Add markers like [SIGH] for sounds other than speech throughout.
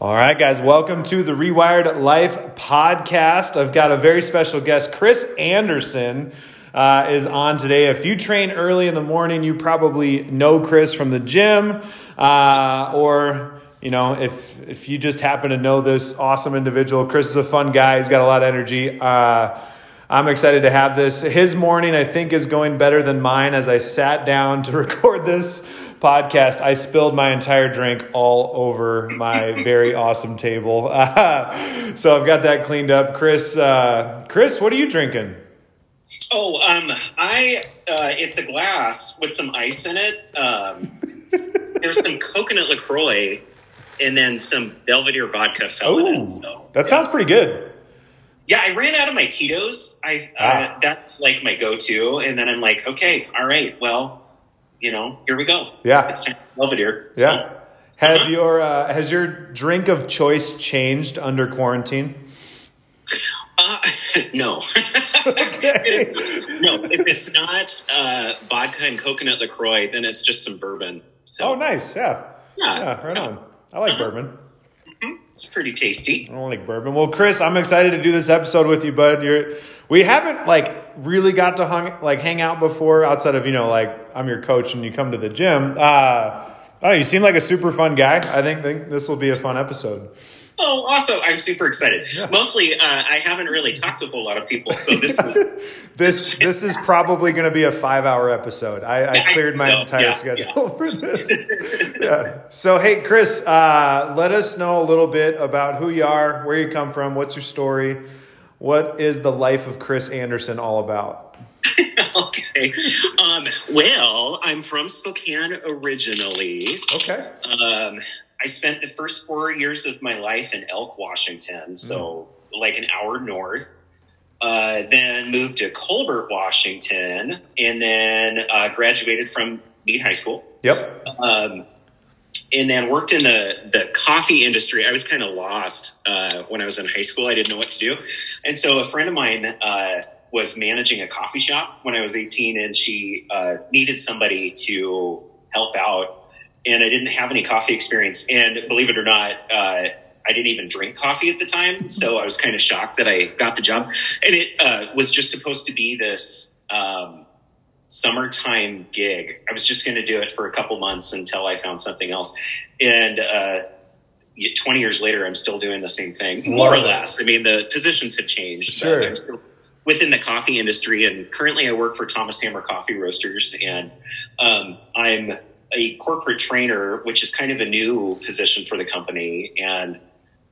All right, guys, welcome to the Rewired Life podcast. I've got a very special guest, Chris Anderson. Uh, is on today. If you train early in the morning, you probably know Chris from the gym, uh, or you know, if if you just happen to know this awesome individual, Chris is a fun guy. He's got a lot of energy. Uh, I'm excited to have this. His morning, I think, is going better than mine. As I sat down to [LAUGHS] record this podcast, I spilled my entire drink all over my [LAUGHS] very awesome table. Uh, [LAUGHS] so I've got that cleaned up. Chris, uh, Chris, what are you drinking? Oh, um, I uh, it's a glass with some ice in it. Um, [LAUGHS] there's some coconut Lacroix, and then some Belvedere vodka fell in Oh, it. So that sounds pretty good. yeah, I ran out of my Tito's. I Ah. uh, that's like my go-to, and then I'm like, okay, all right, well, you know, here we go. Yeah. it's time for Belvedere. So, Yeah. Have Uh-huh. your uh, has your drink of choice changed under quarantine? Uh, [LAUGHS] no. [LAUGHS] It is- no, if it's not uh, vodka and coconut Lacroix, then it's just some bourbon. So Oh, nice. Yeah. yeah, Yeah. Right on. I like bourbon. it's pretty tasty. I don't like bourbon. Well, Chris, I'm excited to do this episode with you, bud. You're we haven't like really got to hung like hang out before outside of you know like I'm your coach and you come to the gym. Uh, know, you seem like a super fun guy. I think, think this will be a fun episode. Oh, also, I'm super excited. Mostly, uh, I haven't really talked to a whole lot of people, so this is [LAUGHS] This this is probably going to be a five hour episode. I, I cleared my so. entire Yeah, schedule for this. [LAUGHS] yeah. So hey, Chris, uh, let us know a little bit about who you are, where you come from, what's your story, what is the life of Chris Anderson all about? [LAUGHS] okay. Um, well, I'm from Spokane originally. Okay. Um, I spent the first four years of my life in Elk, Washington, so like an hour north. Uh, then moved to Colbert, Washington, and then uh, graduated from Mead High School. Yep. um, and then worked in the, the coffee industry. I was kind of lost uh, when I was in high school. I didn't know what to do. And so a friend of mine uh, was managing a coffee shop when I was 18, and she uh, needed somebody to help out. And I didn't have any coffee experience. And believe it or not, uh, I didn't even drink coffee at the time. So I was kind of shocked that I got the job. And it uh, was just supposed to be this. Um, summertime gig. I was just going to do it for a couple months until I found something else. And uh, 20 years later, I'm still doing the same thing, more or less. I mean, the positions have changed. Sure. But I'm still within the coffee industry. And currently, I work for Thomas Hammer Coffee Roasters. And um, I'm a corporate trainer, which is kind of a new position for the company. And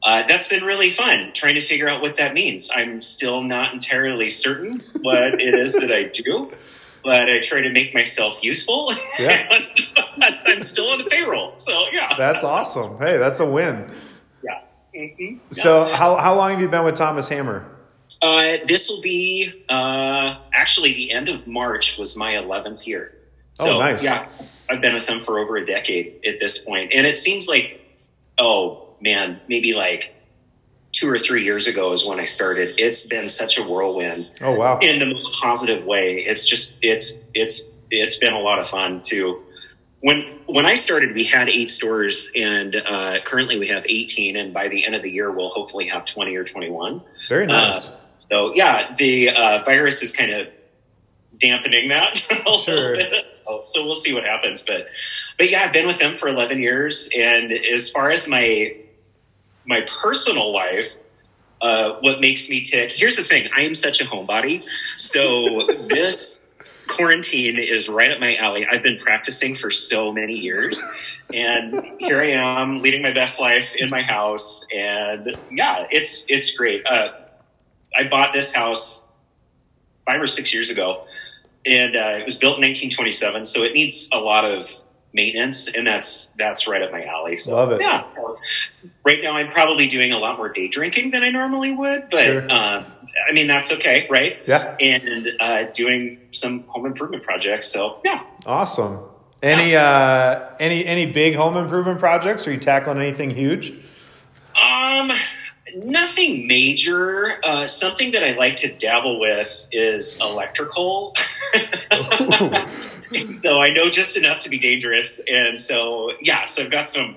uh, that's been really fun trying to figure out what that means. I'm still not entirely certain what it is that I do, but I try to make myself useful. [LAUGHS] Yeah. [LAUGHS] I'm still on the payroll. So, yeah. That's awesome. Hey, that's a win. yeah. hmm So how how long have you been with Thomas Hammer? Uh, this will be uh, actually the end of March was my 11th year. Oh, So, nice. yeah, I've been with them for over a decade at this point. And it seems like, oh man, maybe like two or three years ago is when I started. It's been such a whirlwind Oh wow. in the most positive way. It's just, it's, it's, it's been a lot of fun too. When, when I started, we had eight stores and, uh, currently we have 18. And by the end of the year, we'll hopefully have 20 or 21. Very nice. Uh, so yeah, the uh, virus is kind of dampening that [LAUGHS] a Sure. little bit. So, so we'll see what happens. But but yeah, I've been with them for eleven years, and as far as my my personal life. Uh, what makes me tick? Here's the thing: I am such a homebody, so [LAUGHS] this quarantine is right up my alley. I've been practicing for so many years, and here I am leading my best life in my house. And yeah, it's it's great. Uh, I bought this house five or six years ago, and uh, it was built in 1927, so it needs a lot of maintenance, and that's that's right up my alley. So Love it. Yeah. Right now, I'm probably doing a lot more day drinking than I normally would, but Sure. um, I mean that's okay, right? Yeah. And uh, doing some home improvement projects. So yeah. Awesome. Any uh any any big home improvement projects? Are you tackling anything huge? Um, nothing major. Uh, something that I like to dabble with is electrical. [LAUGHS] [LAUGHS] so I know just enough to be dangerous, and so yeah. So I've got some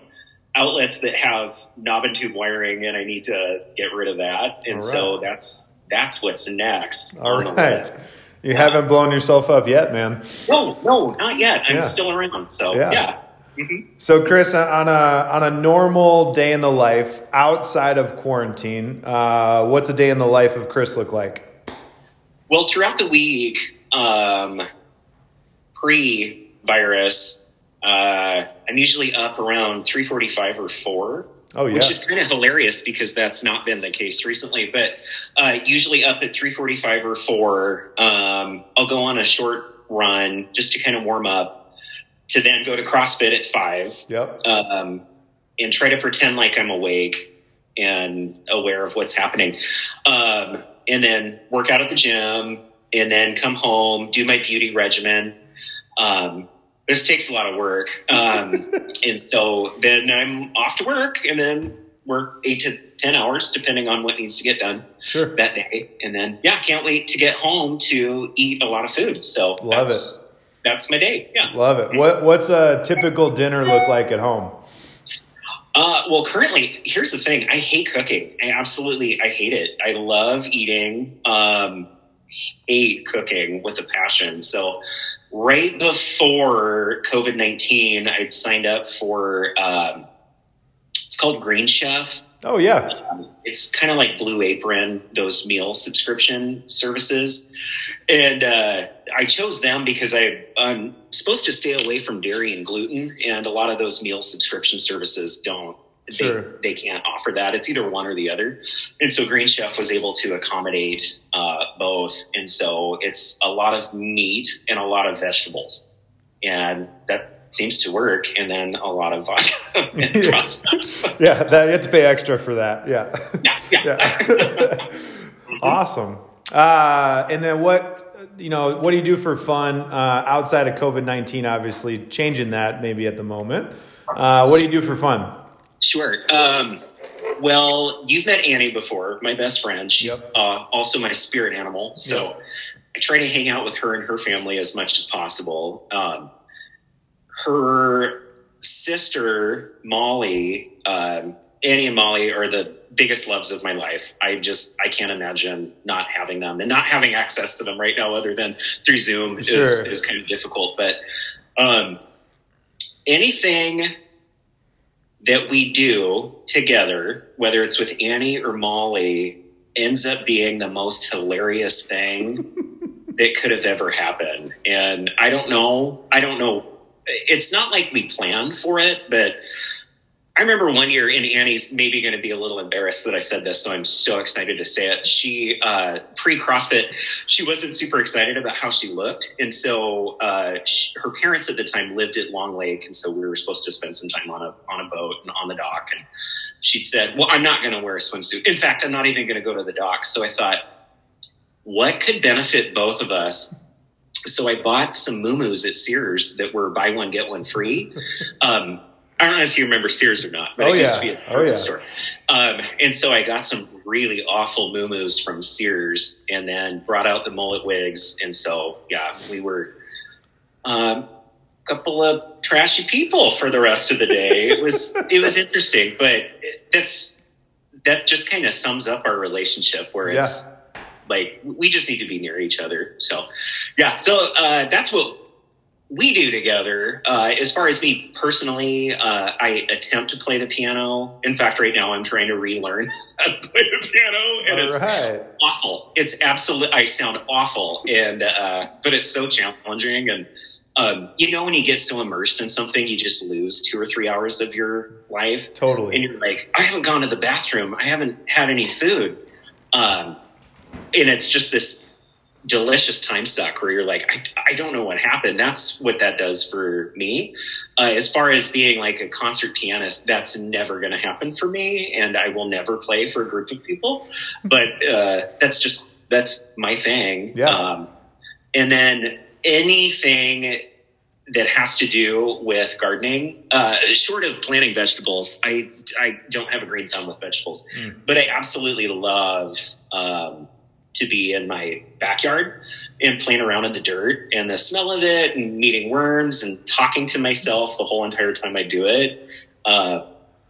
outlets that have knob and tube wiring, and I need to get rid of that. And All so that's that's what's next. All the You haven't blown yourself up yet, man. No, no, not yet. I'm Yeah. still around. So Yeah. yeah. Mhm. So, Chris, on a on a normal day in the life outside of quarantine, uh, what's a day in the life of Chris look like? Well, throughout the week, um, pre-virus, uh, I'm usually up around 3:45 or four. Oh, yeah. which is kind of hilarious because that's not been the case recently. But uh, usually up at 3:45 or four, um, I'll go on a short run just to kind of warm up, to then go to CrossFit at five, Yep. um, and try to pretend like I'm awake and aware of what's happening. Um, and then work out at the gym, and then come home, do my beauty regimen. Um, this takes a lot of work. Um, [LAUGHS] and so then I'm off to work and then work eight to 10 hours, depending on what needs to get done Sure. that day. And then, yeah, can't wait to get home to eat a lot of food. So Love that's, it. that's my day. Yeah. Love it. What What's a typical dinner look like at home? Uh, well, currently, here's the thing. I hate cooking. I absolutely, I hate it. I love eating, um, hate cooking with a passion. So right before COVID-19, I'd signed up for, um, it's called Green Chef. Oh yeah. Um, it's kind of like Blue Apron, those meal subscription services. And uh, I chose them because I, I'm supposed to stay away from dairy and gluten, and a lot of those meal subscription services don't. Sure. They, they can't offer that. It's either one or the other. And so Green Chef was able to accommodate uh, both. And so it's a lot of meat and a lot of vegetables. And that seems to work. And then a lot of vodka [LAUGHS] and [LAUGHS] process. [LAUGHS] Yeah. That, you have to pay extra for that. Yeah. yeah, yeah. yeah. awesome. Uh, and then what you know? What do you do for fun uh, outside of COVID nineteen? Obviously, changing that maybe at the moment. Uh, what do you do for fun? Sure. Um, well, you've met Annie before, my best friend. She's Yep. uh, also my spirit animal. So Yep. I try to hang out with her and her family as much as possible. Um, her sister, Molly, um, Annie and Molly are the biggest loves of my life. I just, I can't imagine not having them and not having access to them right now other than through Zoom is, Sure. is kind of difficult. But um, anything that we do together, whether it's with Annie or Molly, ends up being the most hilarious thing [LAUGHS] that could have ever happened. And I don't know, I don't know. It's not like we planned for it, but I remember one year, and Annie's maybe going to be a little embarrassed that I said this, so I'm so excited to say it. She, uh, pre CrossFit, she wasn't super excited about how she looked. And so uh, she, her parents at the time lived at Long Lake. And so we were supposed to spend some time on a, on a boat and on the dock. And she'd said, Well, I'm not going to wear a swimsuit. In fact, I'm not even going to go to the dock. So I thought, what could benefit both of us? So I bought some moo at Sears that were buy one, get one free. Um, I don't know if you remember Sears or not, but Oh, it used yeah. to be a Oh, department yeah. store. Um, and so I got some really awful moo from Sears and then brought out the mullet wigs. And so, yeah, we were um, a couple of trashy people for the rest of the day. It was, [LAUGHS] it was interesting, but that's, that just kind of sums up our relationship where it's, like we just need to be near each other. So, yeah. So uh, that's what we do together. Uh, as far as me personally, uh, I attempt to play the piano. In fact, right now I'm trying to relearn how to play the piano, and All it's right. awful. It's absolute. I sound awful, and uh, but it's so challenging. And um, you know, when you get so immersed in something, you just lose two or three hours of your life Totally. and you're like, I haven't gone to the bathroom. I haven't had any food. Um, and it's just this delicious time suck where you're like, I, I don't know what happened. That's what that does for me. Uh, as far as being like a concert pianist, that's never going to happen for me. And I will never play for a group of people. But uh, that's just, that's my thing. Yeah. Um, and then anything that has to do with gardening, uh, short of planting vegetables, I, I don't have a green thumb with vegetables, Mm. but I absolutely love um, to be in my backyard and playing around in the dirt and the smell of it and meeting worms and talking to myself the whole entire time I do it. Uh,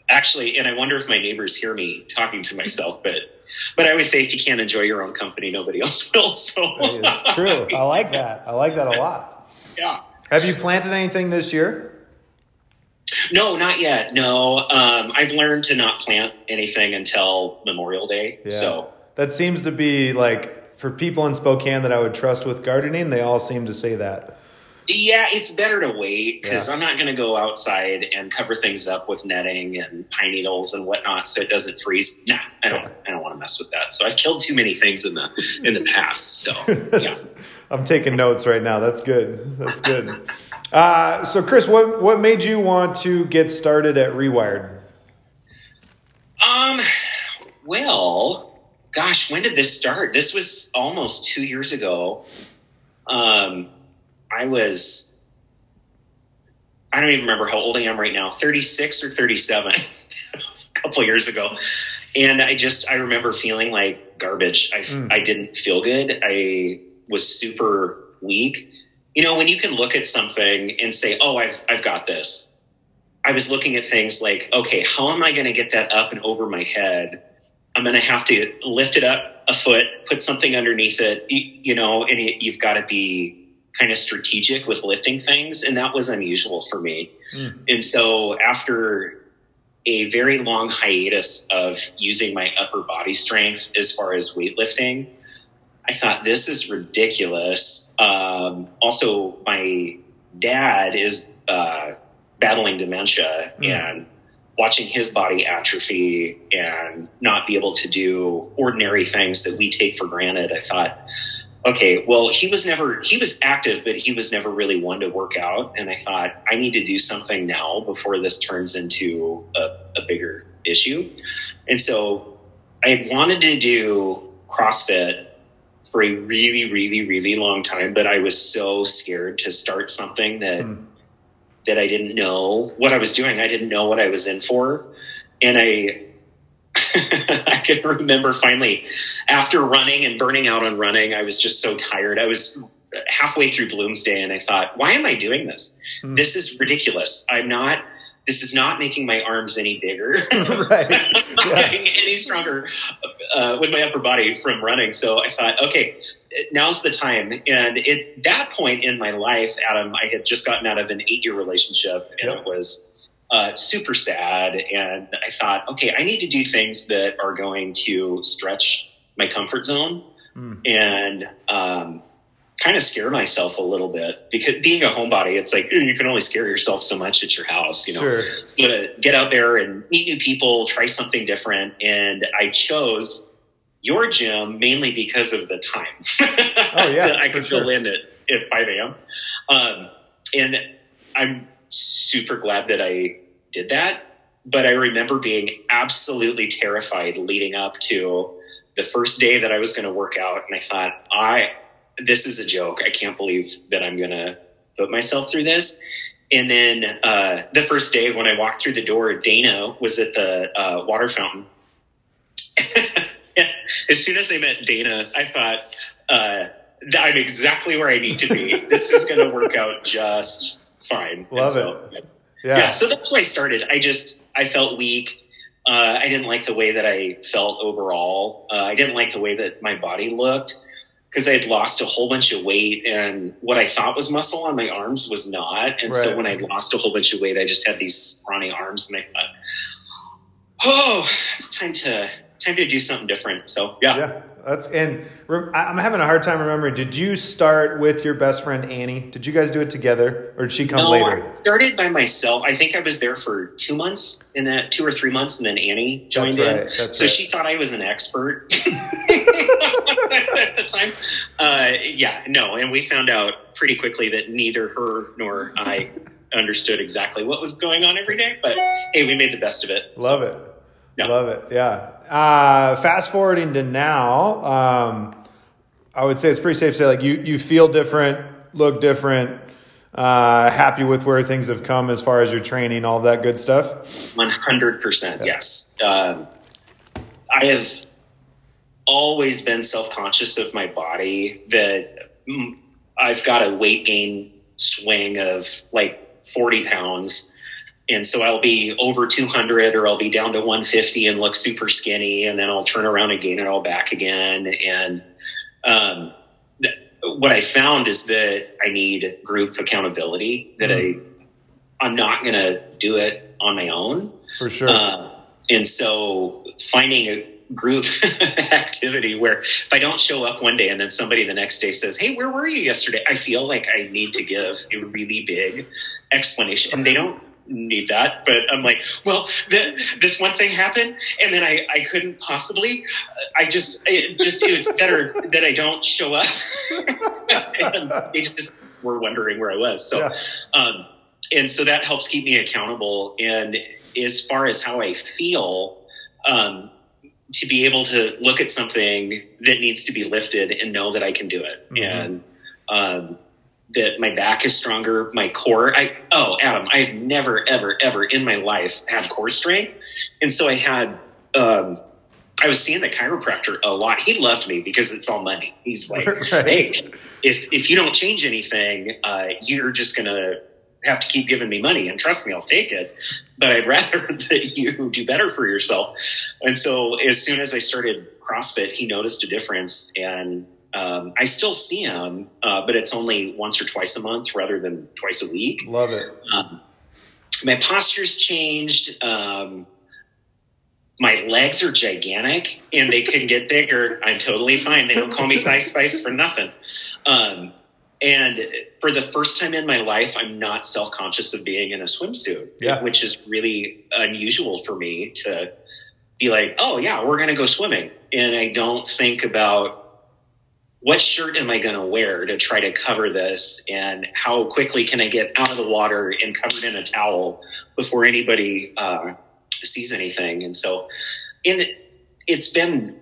actually, and I wonder if my neighbors hear me talking to myself, but but I always say if you can't enjoy your own company, nobody else [LAUGHS] will. So it's true. I like that. I like that a lot. Yeah. Have you planted anything this year? No, not yet. No, um, I've learned to not plant anything until Memorial Day. Yeah. So that seems to be like for people in Spokane that I would trust with gardening. They all seem to say that. Yeah, it's better to wait because yeah. I'm not going to go outside and cover things up with netting and pine needles and whatnot so it doesn't freeze. Nah, I don't. I don't want to mess with that. So I've killed too many things in the in the past. So [LAUGHS] yeah. I'm taking notes right now. That's good. That's good. Uh, so Chris, what what made you want to get started at Rewired? Um, well, gosh, when did this start? This was almost two years ago. Um I was, I don't even remember how old I am right now, 36 or 37, [LAUGHS] a couple years ago. And I just, I remember feeling like garbage. I, mm. I didn't feel good. I was super weak. You know, when you can look at something and say, oh, I've, I've got this. I was looking at things like, okay, how am I going to get that up and over my head? I'm going to have to lift it up a foot, put something underneath it, you, you know, and you've got to be kind of strategic with lifting things, and that was unusual for me. Mm. And so after a very long hiatus of using my upper body strength as far as weightlifting, I thought this is ridiculous. Um, also, my dad is uh, battling dementia mm. and watching his body atrophy and not be able to do ordinary things that we take for granted. I thought, okay, well, he was never, he was active, but he was never really one to work out. And I thought, I need to do something now before this turns into a, a bigger issue. And so I wanted to do CrossFit for a really, really, really long time, but I was so scared to start something that, mm. That I didn't know what I was doing. I didn't know what I was in for. And I, [LAUGHS] I can remember finally after running and burning out on running, I was just so tired. I was halfway through Bloomsday and I thought, why am I doing this? Mm. This is ridiculous. I'm not, this is not making my arms any bigger, [LAUGHS] [LAUGHS] right. yeah. any stronger uh, with my upper body from running. So I thought, okay, now's the time. And at that point in my life, Adam, I had just gotten out of an eight year relationship and yep. it was, uh, super sad. And I thought, okay, I need to do things that are going to stretch my comfort zone mm. and um, kind of scare myself a little bit because being a homebody, it's like you can only scare yourself so much at your house, you know. Sure. Gotta get out there and meet new people, try something different. And I chose your gym mainly because of the time. [LAUGHS] oh yeah, I could sure. go in at, at 5 a.m. Um, and I'm super glad that I did that. But I remember being absolutely terrified leading up to the first day that I was going to work out. And I thought, I, this is a joke. I can't believe that I'm going to put myself through this. And then uh, the first day when I walked through the door, Dana was at the uh, water fountain. [LAUGHS] [LAUGHS] as soon as I met Dana, I thought, uh, I'm exactly where I need to be. [LAUGHS] this is going to work out just fine. Love so, it. Yeah. yeah. So that's why I started. I just I felt weak. Uh, I didn't like the way that I felt overall. Uh, I didn't like the way that my body looked because I had lost a whole bunch of weight, and what I thought was muscle on my arms was not. And right. so when I lost a whole bunch of weight, I just had these scrawny arms, and I thought, "Oh, it's time to time to do something different." So yeah. yeah. That's and I'm having a hard time remembering. Did you start with your best friend Annie? Did you guys do it together, or did she come no, later? I started by myself. I think I was there for two months, in that two or three months, and then Annie joined That's in. Right. That's so right. she thought I was an expert [LAUGHS] [LAUGHS] at the time. Uh, yeah, no, and we found out pretty quickly that neither her nor I understood exactly what was going on every day. But hey, we made the best of it. Love so. it. Yeah. Love it. Yeah. Uh, fast forwarding to now, um, I would say it's pretty safe to say like you you feel different, look different, uh, happy with where things have come as far as your training, all that good stuff. One hundred percent, yes. Um, I have always been self conscious of my body. That mm, I've got a weight gain swing of like forty pounds and so I'll be over 200 or I'll be down to 150 and look super skinny, and then I'll turn around and gain it all back again. And um, th- what I found is that I need group accountability. That mm. I I'm not going to do it on my own for sure. Uh, and so finding a group [LAUGHS] activity where if I don't show up one day and then somebody the next day says, Hey, where were you yesterday? I feel like I need to give a really big explanation. And they don't need that, but I'm like, well, the, this one thing happened, and then I, I couldn't possibly. I just, it just it's better that I don't show up. [LAUGHS] and they just were wondering where I was. So, yeah. um, and so that helps keep me accountable. And as far as how I feel, um, to be able to look at something that needs to be lifted and know that I can do it. Mm-hmm. And um, that my back is stronger, my core. I oh, Adam, I've never, ever, ever in my life had core strength, and so I had. Um, I was seeing the chiropractor a lot. He loved me because it's all money. He's like, [LAUGHS] right. "Hey, if if you don't change anything, uh, you're just gonna have to keep giving me money. And trust me, I'll take it. But I'd [LAUGHS] rather that you do better for yourself." And so, as soon as I started CrossFit, he noticed a difference, and um, I still see him, uh, but it's only once or twice a month rather than twice a week. Love it. Um, my posture's changed. Um, my legs are gigantic and they can get bigger. I'm totally fine. They don't call me thigh spice for nothing. Um, and for the first time in my life, I'm not self conscious of being in a swimsuit, yeah. which is really unusual for me to be like, oh, yeah, we're going to go swimming. And I don't think about what shirt am I going to wear to try to cover this? And how quickly can I get out of the water and covered in a towel before anybody uh, sees anything? And so, in it's been,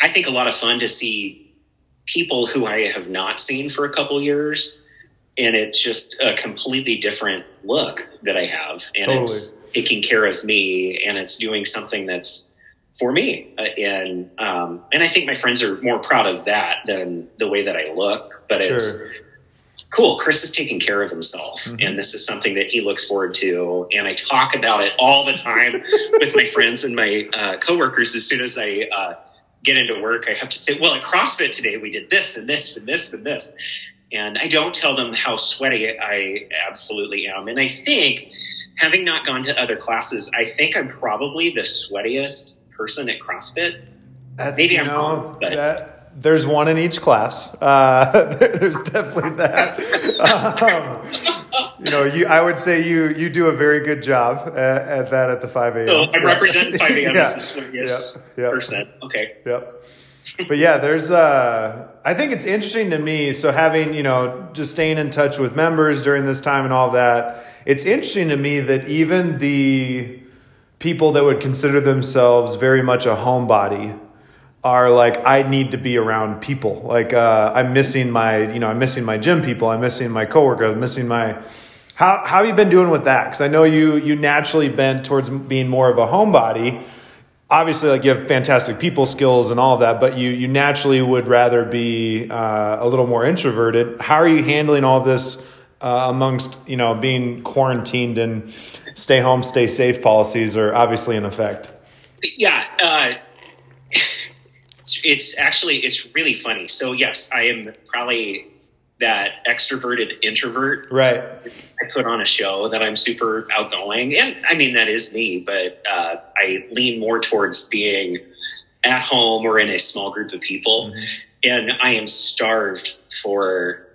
I think, a lot of fun to see people who I have not seen for a couple years. And it's just a completely different look that I have. And totally. it's taking care of me and it's doing something that's for me. Uh, and um, and I think my friends are more proud of that than the way that I look. But sure. it's cool. Chris is taking care of himself, mm-hmm. and this is something that he looks forward to. And I talk about it all the time [LAUGHS] with my friends and my uh, coworkers. As soon as I uh, get into work, I have to say, "Well, at CrossFit today, we did this and this and this and this." And I don't tell them how sweaty I absolutely am. And I think, having not gone to other classes, I think I'm probably the sweatiest person at CrossFit. That's, Maybe I'm know, wrong, but that, there's one in each class. Uh, [LAUGHS] there's definitely that. Um, you know, you, I would say you you do a very good job at, at that at the 5 a.m. So I represent 5 a.m. [LAUGHS] yeah. as the swimmiest yep. percent. Okay. Yep. But yeah, there's uh I think it's interesting to me. So having, you know, just staying in touch with members during this time and all that, it's interesting to me that even the people that would consider themselves very much a homebody are like I need to be around people. Like uh, I'm missing my, you know, I'm missing my gym people. I'm missing my coworker. I'm missing my. How how have you been doing with that? Because I know you you naturally bent towards being more of a homebody. Obviously, like you have fantastic people skills and all of that, but you you naturally would rather be uh, a little more introverted. How are you handling all this uh, amongst you know being quarantined and stay home, stay safe policies are obviously in effect. Yeah, uh, it's, it's actually it's really funny. So yes, I am probably that extroverted introvert. Right. I put on a show that I'm super outgoing, and I mean that is me, but uh, I lean more towards being at home or in a small group of people, mm-hmm. and I am starved for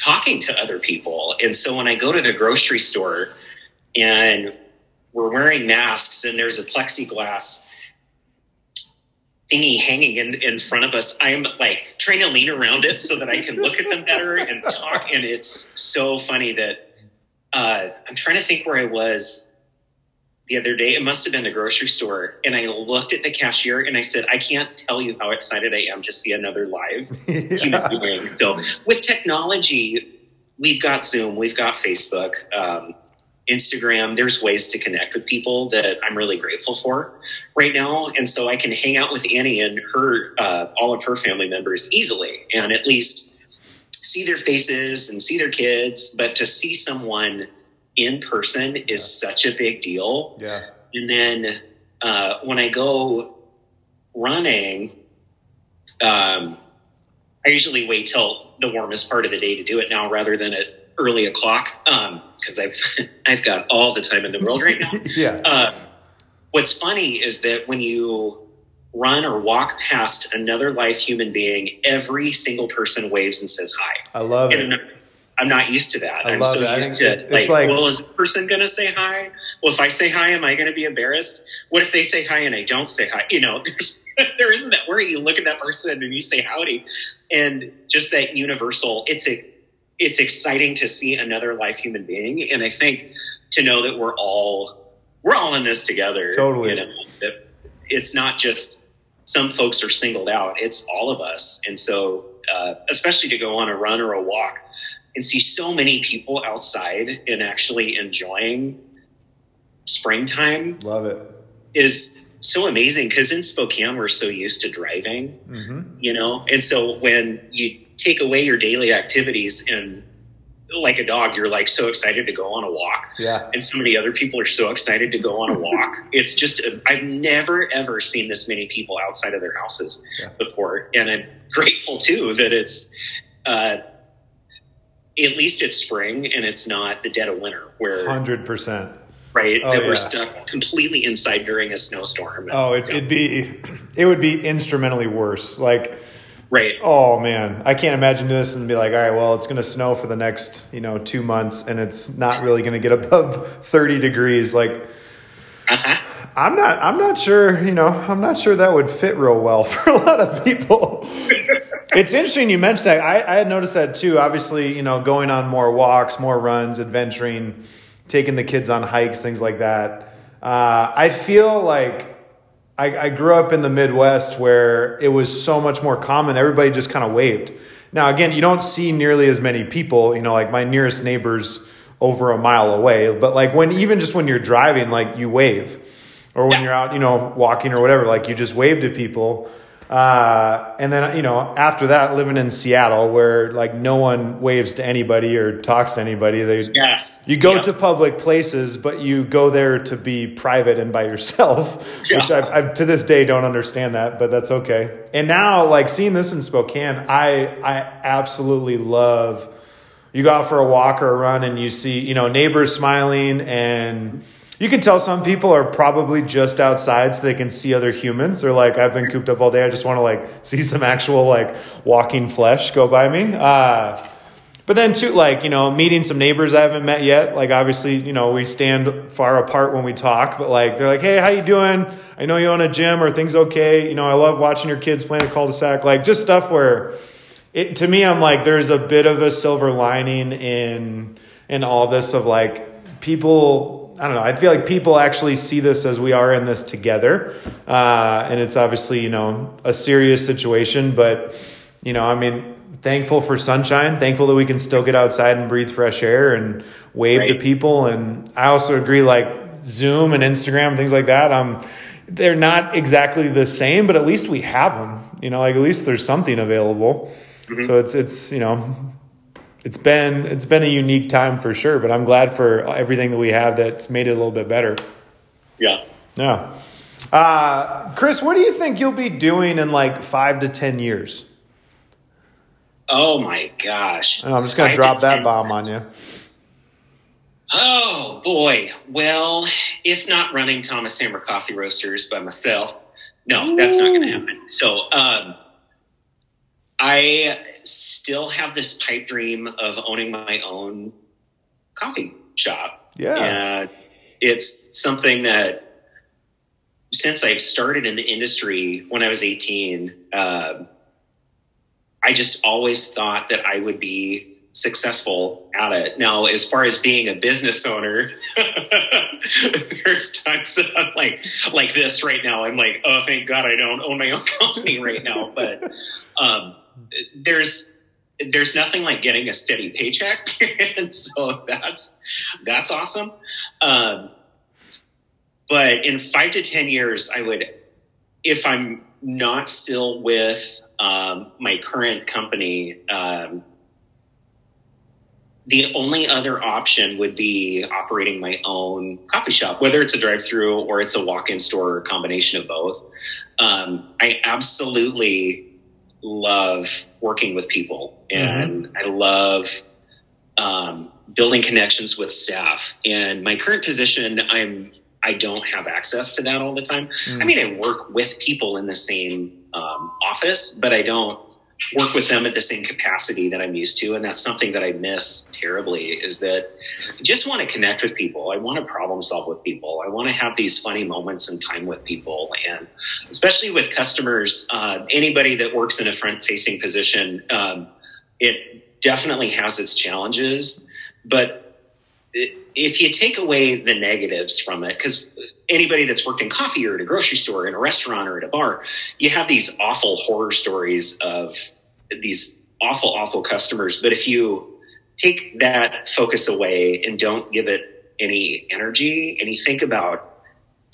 talking to other people. And so when I go to the grocery store and we're wearing masks and there's a plexiglass thingy hanging in, in front of us, I'm like trying to lean around it so that I can look at them better and talk. And it's so funny that uh, I'm trying to think where I was the other day. It must have been the grocery store. And I looked at the cashier and I said, I can't tell you how excited I am to see another live yeah. [LAUGHS] human being. So with technology, we've got Zoom, we've got Facebook, um, Instagram. There's ways to connect with people that I'm really grateful for right now. And so I can hang out with Annie and her, uh, all of her family members easily and at least see their faces and see their kids. But to see someone in person is such a big deal. Yeah. And then uh, when I go running, um, I usually wait till the warmest part of the day to do it now rather than at early o'clock because um, I've [LAUGHS] I've got all the time in the world right now. [LAUGHS] yeah. Uh, what's funny is that when you run or walk past another life human being, every single person waves and says hi. I love And it. I'm not used to that. I I'm love so it. Used to it's- it's like, like- well, is the person going to say hi? Well, if I say hi, am I going to be embarrassed? What if they say hi and I don't say hi? You know, [LAUGHS] there's there isn't that worry. You look at that person and you say howdy, and just that universal. It's a it's exciting to see another life human being, and I think to know that we're all we're all in this together. Totally. You know, that it's not just some folks are singled out; it's all of us, and so uh, especially to go on a run or a walk and see so many people outside and actually enjoying springtime Love it. is so amazing because in Spokane we're so used to driving, hmm you know, and so when you take away your daily activities and like a dog, you're like so excited to go on a walk, Yeah. and so many other people are so excited to go on a [LAUGHS] walk. it's just I've never ever seen this many people outside of their houses Yeah. before, and I'm grateful too that it's. Uh, at least it's spring and it's not the dead of winter where Hundred percent. right Oh, that yeah. we're stuck completely inside during a snowstorm Oh, it, it'd be, it would be instrumentally worse. Like, right oh man, I can't imagine this and be like, all right, well, it's going to snow for the next, you know, two months, and it's not really going to get above [LAUGHS] thirty degrees. Like, uh-huh. I'm not, I'm not sure, you know, I'm not sure that would fit real well [LAUGHS] for a lot of people. it's interesting you mentioned that. I, I had noticed that too. Obviously, you know, going on more walks, more runs, adventuring, taking the kids on hikes, things like that. Uh, I feel like I, I grew up in the Midwest where it was so much more common. Everybody just kind of waved. Now, again, you don't see nearly as many people, you know, like my nearest neighbors over a mile away. But like when, even just when you're driving, like you wave or when Yeah. you're out, you know, walking or whatever, like you just wave to people. Uh, and then, you know, after that, living in Seattle where like no one waves to anybody or talks to anybody, they, yes you go Yep. to public places, but you go there to be private and by yourself, [LAUGHS] which I've, I've to this day don't understand that, but that's okay. And now, like seeing this in Spokane, I I absolutely love. You go out for a walk or a run, and you see you know neighbors smiling, and you can tell some people are probably just outside so they can see other humans. They're like, I've been cooped up all day. I just want to like [LAUGHS] see some actual like walking flesh go by me. Uh, but then too, like, you know, meeting some neighbors I haven't met yet. Like obviously, you know, we stand far apart when we talk, but like they're like, Hey, how you doing? I know you own a gym or things okay. You know, I love watching your kids playing a cul-de-sac. Like just stuff where it to me I'm like there's a bit of a silver lining in in all this of like people I don't know. I feel like people actually see this as we are in this together. Uh, and it's obviously, you know, a serious situation, but you know, I mean, thankful for sunshine, thankful that we can still get outside and breathe fresh air and wave to people. And I also agree, like Zoom and Instagram, things like that. Um, they're not exactly the same, but at least we have them. You know, like at least there's something available. So it's it's you know, it's been it's been a unique time for sure. But I'm glad for everything that we have that's made it a little bit better. yeah Yeah. Uh, Chris, what do you think you'll be doing in like five to ten years? oh my gosh Oh, I'm just gonna Five drop that bomb on you. oh boy well if not running thomas hammer coffee roasters by myself no that's not going to happen so um I still have this pipe dream of owning my own coffee shop. Yeah. And it's something that since I've started in the industry when I was 18, um, I just always thought that I would be successful at it. Now, as far as being a business owner, [LAUGHS] there's times that I'm like, like this right now. I'm like, oh, thank God I don't own my own [LAUGHS] company right now. But, um, there's there's nothing like getting a steady paycheck, [LAUGHS] and so that's that's awesome. Um, but in five to ten years, I would, if I'm not still with um, my current company, um, the only other option would be operating my own coffee shop, whether it's a drive through or it's a walk in store or a combination of both. Um, I absolutely love working with people and mm-hmm. I love um, building connections with staff. And my current position, I'm I don't have access to that all the time. Mm. I mean, I work with people in the same um, office, but I don't work with them at the same capacity that I'm used to. And that's something that I miss terribly is that I just want to connect with people. I want to problem solve with people. I want to have these funny moments and time with people. And especially with customers, uh, anybody that works in a front facing position, um, it definitely has its challenges. But if you take away the negatives from it, because anybody that's worked in coffee or at a grocery store, or in a restaurant or at a bar, you have these awful horror stories of these awful, awful customers. But if you take that focus away and don't give it any energy and you think about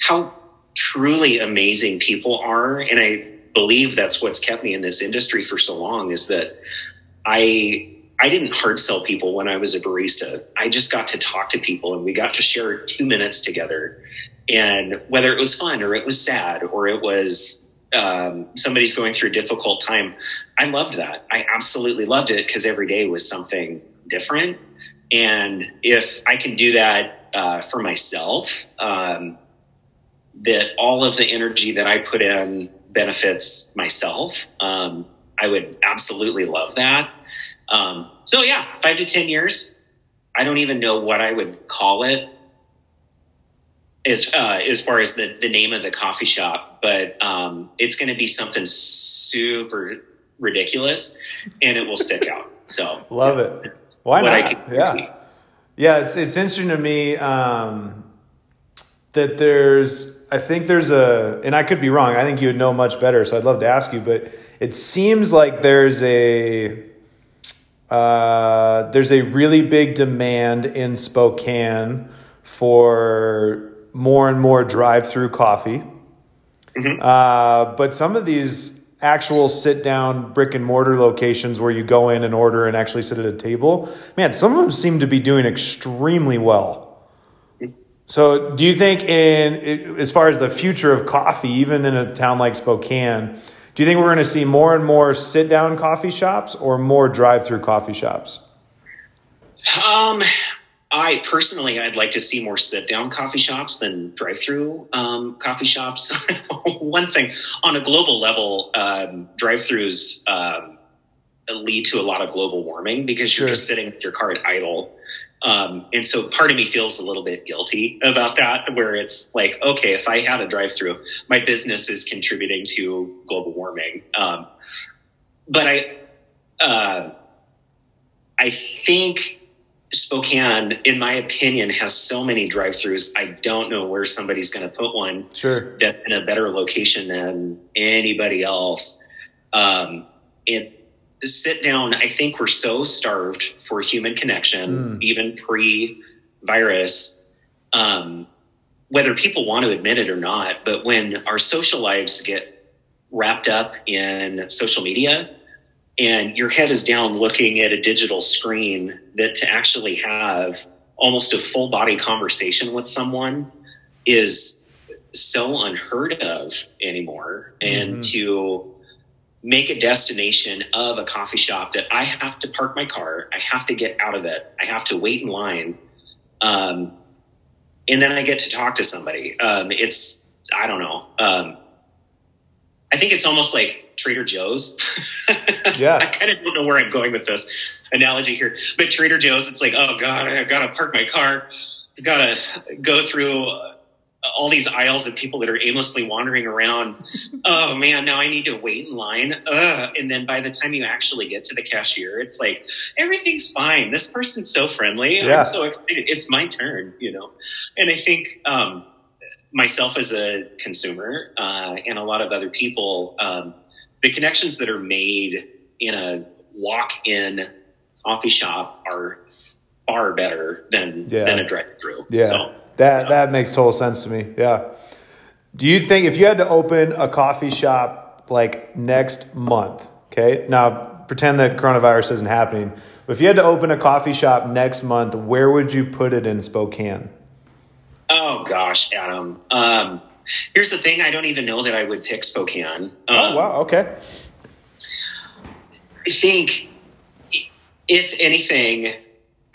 how truly amazing people are, and I believe that's what's kept me in this industry for so long is that I I didn't hard sell people when I was a barista. I just got to talk to people and we got to share two minutes together. And whether it was fun or it was sad or it was um, somebody's going through a difficult time, I loved that. I absolutely loved it because every day was something different. And if I can do that uh, for myself, um, that all of the energy that I put in benefits myself, um, I would absolutely love that. Um, so yeah, five to 10 years. I don't even know what I would call it as, uh, as far as the, the name of the coffee shop, but, um, it's going to be something super ridiculous and it will stick out. So love it. Why not? yeah. Yeah. It's, it's interesting to me, um, that there's, I think there's a, and I could be wrong. I think you would know much better. So I'd love to ask you, but it seems like there's a, uh, there's a really big demand in Spokane for more and more drive-through coffee. Mm-hmm. Uh, but some of these actual sit-down brick and mortar locations where you go in and order and actually sit at a table, man, some of them seem to be doing extremely well. So, do you think, in as far as the future of coffee, even in a town like Spokane? Do you think we're going to see more and more sit down coffee shops or more drive through coffee shops? Um, I personally, I'd like to see more sit down coffee shops than drive through um, coffee shops. [LAUGHS] One thing on a global level, um, drive throughs um, lead to a lot of global warming because you're sure. just sitting with your car at idle um, and so part of me feels a little bit guilty about that, where it's like, okay, if I had a drive through, my business is contributing to global warming. Um, but I, uh, I think Spokane, in my opinion, has so many drive throughs. I don't know where somebody's going to put one sure. that's in a better location than anybody else. Um, it, sit down, I think we're so starved for human connection, mm. even pre virus, um, whether people want to admit it or not. But when our social lives get wrapped up in social media and your head is down looking at a digital screen, that to actually have almost a full body conversation with someone is so unheard of anymore. Mm-hmm. And to make a destination of a coffee shop that I have to park my car, I have to get out of it, I have to wait in line, um, and then I get to talk to somebody. Um, it's I don't know. Um, I think it's almost like Trader Joe's. [LAUGHS] yeah, I kind of don't know where I'm going with this analogy here, but Trader Joe's, it's like, oh god, I've got to park my car, I got to go through all these aisles of people that are aimlessly wandering around. [LAUGHS] oh man, now I need to wait in line. Ugh. And then by the time you actually get to the cashier, it's like everything's fine. This person's so friendly. Yeah. I'm so excited. It's my turn, you know. And I think um, myself as a consumer uh, and a lot of other people, um, the connections that are made in a walk-in coffee shop are far better than yeah. than a drive-through. Yeah. So, that that makes total sense to me. Yeah. Do you think if you had to open a coffee shop like next month, okay? Now pretend that coronavirus isn't happening, But If you had to open a coffee shop next month, where would you put it in Spokane? Oh gosh, Adam. Um, here's the thing: I don't even know that I would pick Spokane. Um, oh wow, okay. I think, if anything,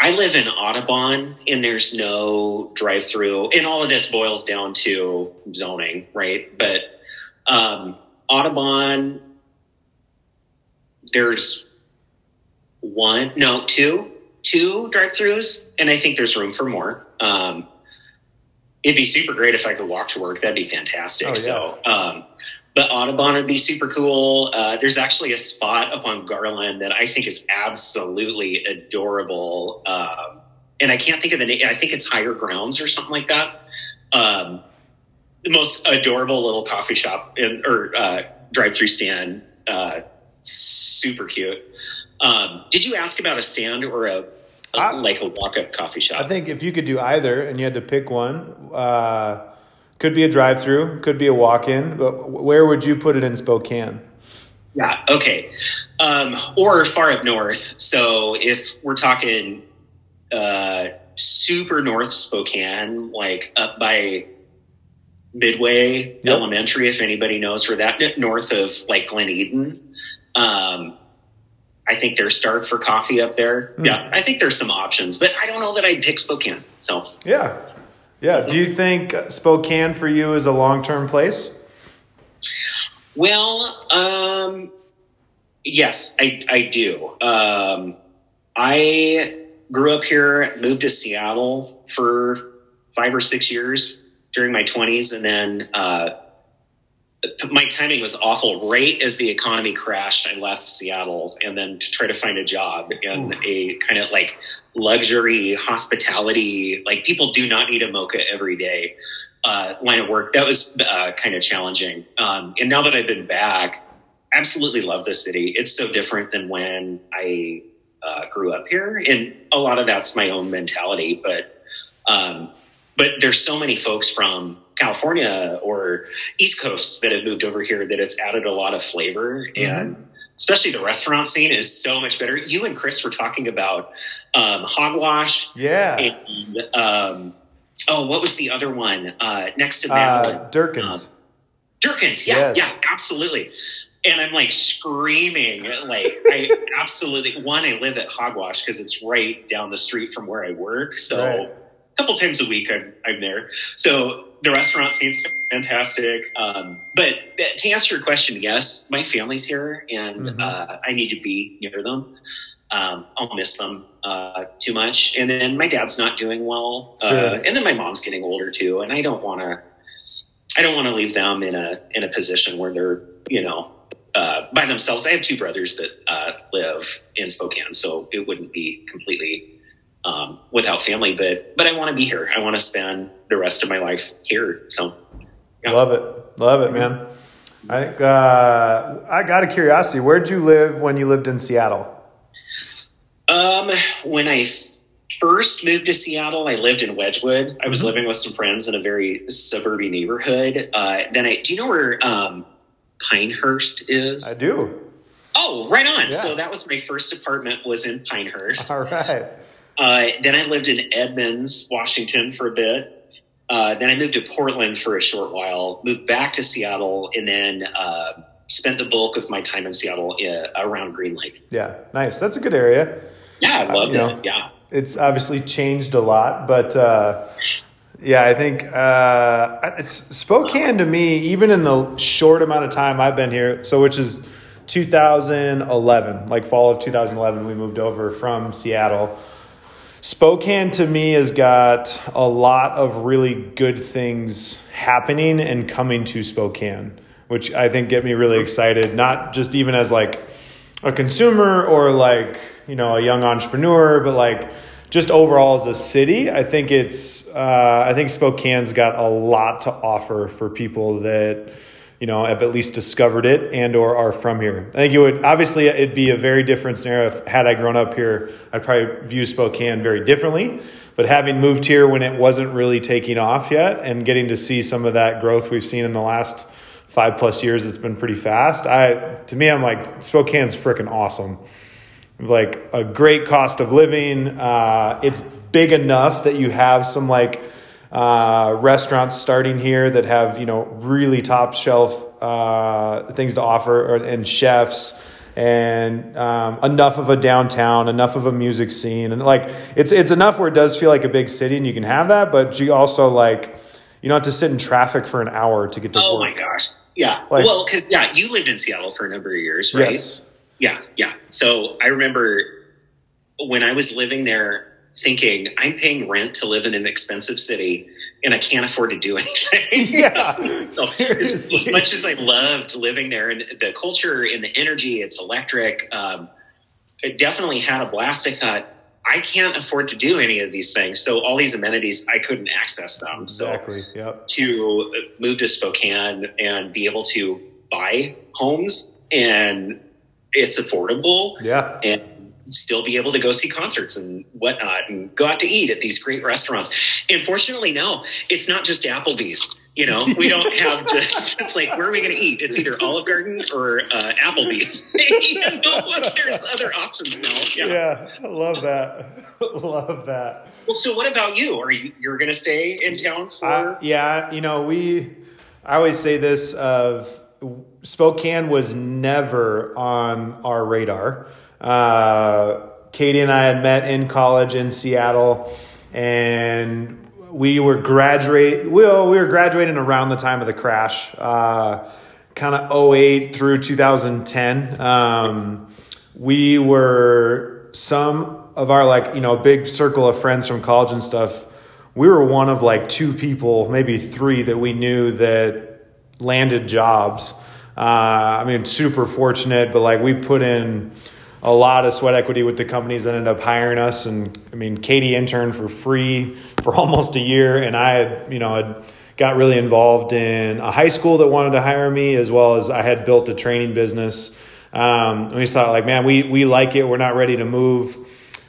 I live in Audubon, and there's no drive-through, and all of this boils down to zoning, right? But um, Audubon, there's one, no, two, two drive-throughs, and I think there's room for more. Um, it'd be super great if I could walk to work. That'd be fantastic. Oh, yeah. So, um, but Audubon would be super cool. Uh, there's actually a spot up on Garland that I think is absolutely adorable. Um, and I can't think of the name. I think it's Higher Grounds or something like that. Um, the most adorable little coffee shop in, or uh, drive-through stand. Uh, super cute. Um, did you ask about a stand or a I, like a walk-up coffee shop. I think if you could do either, and you had to pick one, uh, could be a drive-through, could be a walk-in. But where would you put it in Spokane? Yeah. Okay. Um, or far up north. So if we're talking uh, super north Spokane, like up by Midway yep. Elementary, if anybody knows where that north of like Glen Eden. Um, I think there's starved for coffee up there. Mm. Yeah, I think there's some options, but I don't know that I'd pick Spokane. So yeah, yeah. Do you think Spokane for you is a long term place? Well, um, yes, I I do. Um, I grew up here, moved to Seattle for five or six years during my twenties, and then uh, my timing was awful. Right as the economy crashed, I left Seattle and then to try to find a job in Ooh. a kind of like luxury hospitality. Like people do not need a mocha every day uh, line of work. That was uh, kind of challenging. Um, and now that I've been back, absolutely love the city. It's so different than when I uh, grew up here, and a lot of that's my own mentality. But um, but there's so many folks from California or East Coast that have moved over here that it's added a lot of flavor mm-hmm. and especially the restaurant scene is so much better. You and Chris were talking about um, Hogwash. Yeah. And, um, oh, what was the other one uh, next to Madeline? Uh, Durkins. Um, Durkins. Yeah, yes. yeah, absolutely. And I'm like screaming, like I [LAUGHS] absolutely one. I live at Hogwash because it's right down the street from where I work, so right. a couple times a week I'm, I'm there. So the restaurant scene's fantastic. Um, but to answer your question, yes, my family's here, and mm-hmm. uh, I need to be near them. Um, I'll miss them uh, too much, and then my dad's not doing well, uh, sure. uh, and then my mom's getting older too, and I don't want to. I don't want to leave them in a in a position where they're you know uh, by themselves. I have two brothers that uh, live in Spokane, so it wouldn't be completely um, without family. But but I want to be here. I want to spend the rest of my life here. So yeah. love it, love it, man. I think uh, I got a curiosity. Where'd you live when you lived in Seattle? Um, when I first moved to Seattle, I lived in Wedgwood. I was mm-hmm. living with some friends in a very suburban neighborhood. Uh, then I do you know where um, Pinehurst is? I do. Oh, right on. Yeah. So that was my first apartment was in Pinehurst. All right. Uh, then I lived in Edmonds, Washington for a bit. Uh, then I moved to Portland for a short while, moved back to Seattle, and then uh, spent the bulk of my time in Seattle uh, around Green Lake. Yeah, nice. That's a good area. Yeah, I uh, it. Know, yeah. It's obviously changed a lot, but uh, yeah, I think it's Spokane to me, even in the short amount of time I've been here, so which is 2011, like fall of 2011, we moved over from Seattle. Spokane to me has got a lot of really good things happening and coming to Spokane, which I think get me really excited, not just even as like a consumer or like, you know, a young entrepreneur, but like just overall as a city, I think it's uh, I think Spokane's got a lot to offer for people that you know have at least discovered it and or are from here. I think it would obviously it'd be a very different scenario if had I grown up here. I'd probably view Spokane very differently. But having moved here when it wasn't really taking off yet, and getting to see some of that growth we've seen in the last five plus years, it's been pretty fast. I to me, I'm like Spokane's freaking awesome. like a great cost of living. Uh, it's big enough that you have some like uh, restaurants starting here that have you know really top shelf uh, things to offer and chefs and um, enough of a downtown, enough of a music scene, and like it's it's enough where it does feel like a big city, and you can have that, but you also like you don't have to sit in traffic for an hour to get to oh work. my gosh, yeah. Like- well, cause yeah, you lived in Seattle for a number of years, right? Yes. Yeah, yeah. So I remember when I was living there thinking, I'm paying rent to live in an expensive city and I can't afford to do [LAUGHS] anything. Yeah. [LAUGHS] So as, as much as I loved living there and the culture and the energy, it's electric. Um, it definitely had a blast. I thought, I can't afford to do any of these things. So all these amenities, I couldn't access them. So Exactly. Yep. to move to Spokane and be able to buy homes and it's affordable Yeah. and still be able to go see concerts and whatnot and go out to eat at these great restaurants. And fortunately, no, it's not just Applebee's. You know, we don't [LAUGHS] have just, it's like, where are we going to eat? It's either Olive Garden or uh, Applebee's. [LAUGHS] you know, there's other options now. Yeah. Yeah. I love that. [LAUGHS] love that. Well, so what about you? Are you, you're going to stay in town for? Uh, yeah, you know, we. I always say this: of Spokane was never on our radar. Uh, Katie and I had met in college in Seattle, and we were graduate. Well, we were graduating around the time of the crash, uh, kind of 08 through 2010. Um, we were some of our like you know big circle of friends from college and stuff we were one of like two people maybe three that we knew that landed jobs uh, i mean super fortunate but like we put in a lot of sweat equity with the companies that ended up hiring us and i mean katie interned for free for [LAUGHS] almost a year and i had you know got really involved in a high school that wanted to hire me as well as i had built a training business um, and we thought like, man, we, we like it. We're not ready to move.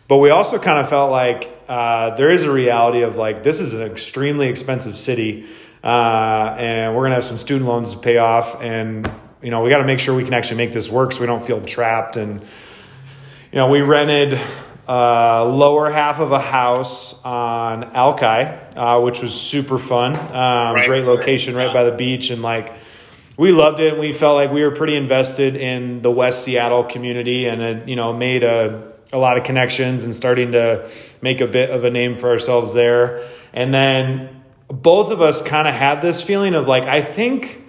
But we also kind of felt like uh, there is a reality of like, this is an extremely expensive city. Uh, and we're to have some student loans to pay off. And, you know, we got to make sure we can actually make this work so we don't feel trapped. And, you know, we rented uh, lower half of a house on Alki, uh, which was super fun. Um, Right, great location right by the beach. And like, we loved it and we felt like we were pretty invested in the West Seattle community and had, you know, made a, a lot of connections and starting to make a bit of a name for ourselves there. And then both of us kind of had this feeling of like, I think,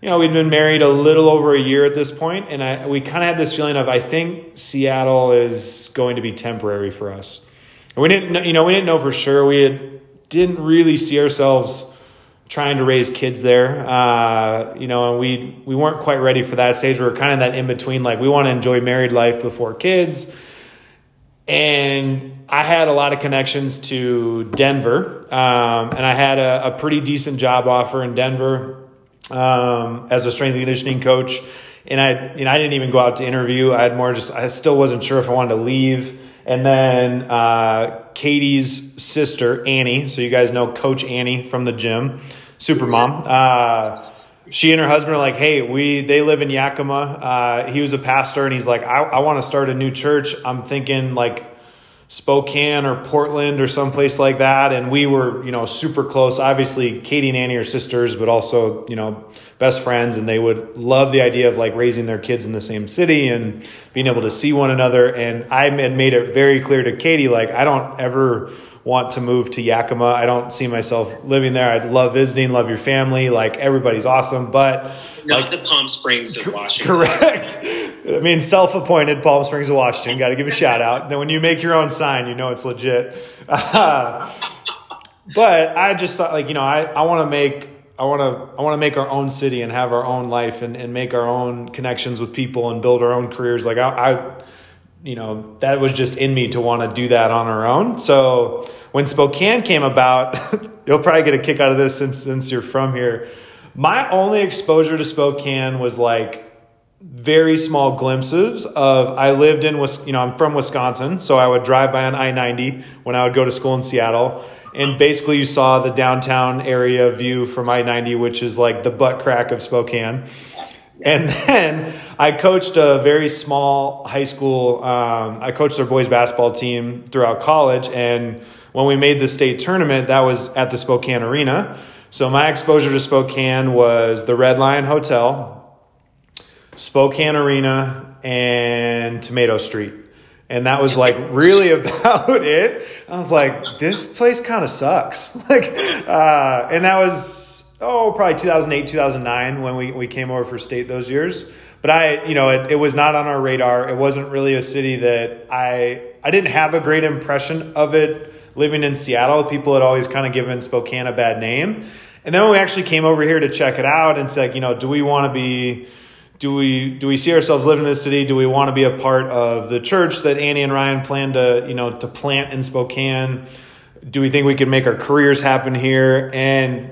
you know, we'd been married a little over a year at this point, and I, we kind of had this feeling of I think Seattle is going to be temporary for us. And we didn't, know, you know, we didn't know for sure. We had, didn't really see ourselves trying to raise kids there, uh, you know, and we we weren't quite ready for that stage. We were kind of that in between, like we want to enjoy married life before kids. And I had a lot of connections to Denver, um, and I had a, a pretty decent job offer in Denver um, as a strength and conditioning coach. And I, you know, I didn't even go out to interview. I had more just, I still wasn't sure if I wanted to leave. And then uh, Katie's sister, Annie, so you guys know Coach Annie from the gym, super mom. Uh, she and her husband are like, hey, we they live in Yakima. Uh, he was a pastor, and he's like, I, I want to start a new church. I'm thinking like Spokane or Portland or someplace like that. And we were, you know, super close. Obviously, Katie and Annie are sisters, but also, you know, best friends. And they would love the idea of like raising their kids in the same city and being able to see one another. And I had made it very clear to Katie, like, I don't ever want to move to Yakima. I don't see myself living there. I'd love visiting, love your family. Like, everybody's awesome. But Not like, the Palm Springs of Washington. Correct. I mean, self-appointed Palm Springs of Washington. Got to give a shout out. Then when you make your own sign, you know it's legit. [LAUGHS] But I just thought, like you know, I, I want to make I want to I want to make our own city and have our own life and, and make our own connections with people and build our own careers. Like I, I you know, that was just in me to want to do that on our own. So when Spokane came about, [LAUGHS] you'll probably get a kick out of this since since you're from here. My only exposure to Spokane was like very small glimpses of I lived in you know I'm from Wisconsin so I would drive by on I-90 when I would go to school in Seattle and basically you saw the downtown area view from I-90 which is like the butt crack of Spokane And then I coached a very small high school. Um, I coached their boys basketball team throughout college, and when we made the state tournament, that was at the Spokane Arena. So my exposure to Spokane was the Red Lion Hotel, Spokane Arena, and Tomato Street. And that was like [LAUGHS] really about it. I was like, this place kind of sucks. [LAUGHS] like, uh, and that was, oh, probably 2008, 2009 when we, we came over for state those years. But I, you know, it, it was not on our radar. It wasn't really a city that I, I didn't have a great impression of it living in Seattle, people had always kind of given Spokane a bad name. And then when we actually came over here to check it out and said, you know, do we want to be do we do we see ourselves living in this city? Do we want to be a part of the church that Annie and Ryan plan to, you know, to plant in Spokane? Do we think we can make our careers happen here? And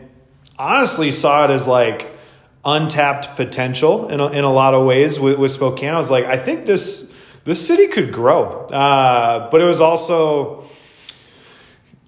honestly saw it as like untapped potential in a, in a lot of ways with, with Spokane. I was like, I think this this city could grow. Uh, but it was also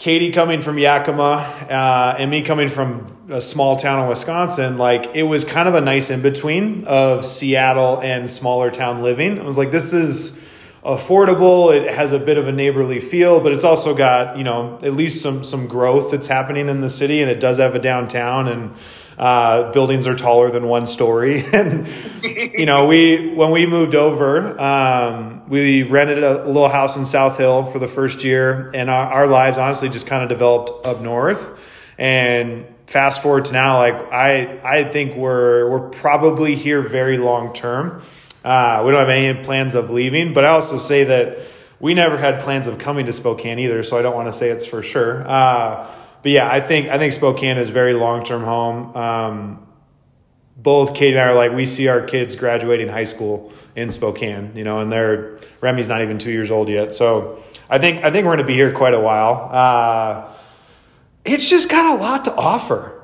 Katie coming from Yakima uh, and me coming from a small town in Wisconsin, like it was kind of a nice in between of Seattle and smaller town living. I was like, this is affordable. It has a bit of a neighborly feel, but it's also got you know at least some some growth that's happening in the city, and it does have a downtown and uh, buildings are taller than one story, [LAUGHS] and you know, we when we moved over, um, we rented a little house in South Hill for the first year, and our, our lives honestly just kind of developed up north. And fast forward to now, like I, I think we're we're probably here very long term. Uh, we don't have any plans of leaving, but I also say that we never had plans of coming to Spokane either, so I don't want to say it's for sure. Uh, but yeah, I think I think Spokane is very long term home. Um, both Kate and I are like we see our kids graduating high school in Spokane, you know, and they're Remy's not even two years old yet. So I think I think we're going to be here quite a while. Uh, it's just got a lot to offer,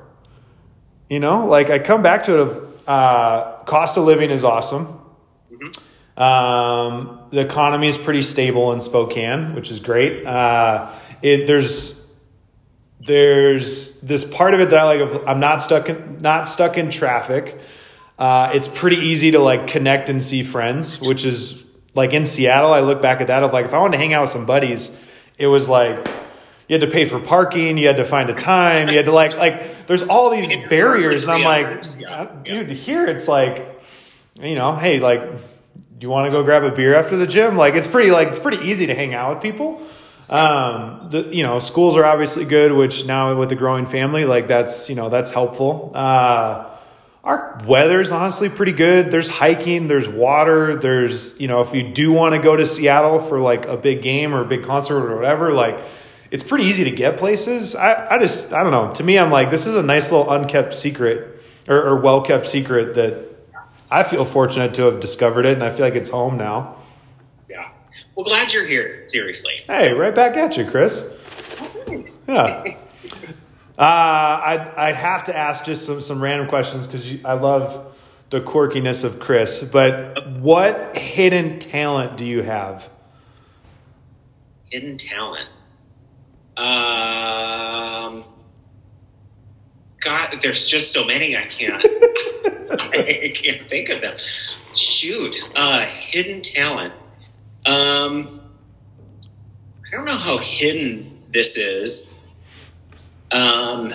you know. Like I come back to it of uh, cost of living is awesome. Mm-hmm. Um, the economy is pretty stable in Spokane, which is great. Uh, it there's there's this part of it that I like. I'm not stuck in not stuck in traffic. Uh, it's pretty easy to like connect and see friends, which is like in Seattle. I look back at that of like if I wanted to hang out with some buddies, it was like you had to pay for parking, you had to find a time, you had to like like there's all these barriers, and I'm like, yeah, dude, yeah. here it's like, you know, hey, like, do you want to go grab a beer after the gym? Like, it's pretty like it's pretty easy to hang out with people. Um, the you know schools are obviously good, which now with a growing family, like that's you know that's helpful. Uh, our weather's honestly pretty good. There's hiking, there's water, there's you know if you do want to go to Seattle for like a big game or a big concert or whatever, like it's pretty easy to get places. I, I just I don't know. To me, I'm like this is a nice little unkept secret or, or well kept secret that I feel fortunate to have discovered it, and I feel like it's home now. Well, glad you're here. Seriously. Hey, right back at you, Chris. Oh, thanks. Yeah. [LAUGHS] Uh, I I have to ask just some some random questions because I love the quirkiness of Chris. But what hidden talent do you have? Hidden talent. Um. God, there's just so many I can't. [LAUGHS] I can't think of them. Shoot, uh, hidden talent. Um, I don't know how hidden this is. Um,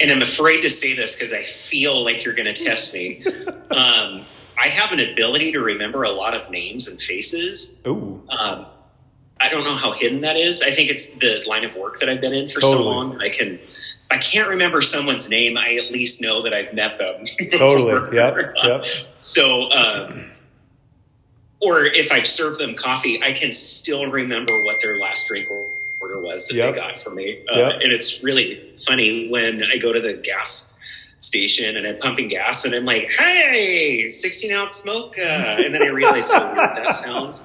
and I'm afraid to say this because I feel like you're going to test me. [LAUGHS] um, I have an ability to remember a lot of names and faces. Ooh. Um, I don't know how hidden that is. I think it's the line of work that I've been in for totally. so long. I can, I can't remember someone's name. I at least know that I've met them. [LAUGHS] totally. [LAUGHS] Yep. Yep. so, um, or if I've served them coffee, I can still remember what their last drink order was that yep. they got from me. Uh, yep. And it's really funny when I go to the gas station and I'm pumping gas and I'm like, hey, 16 ounce smoke. Uh, and then I realize how weird that [LAUGHS] sounds.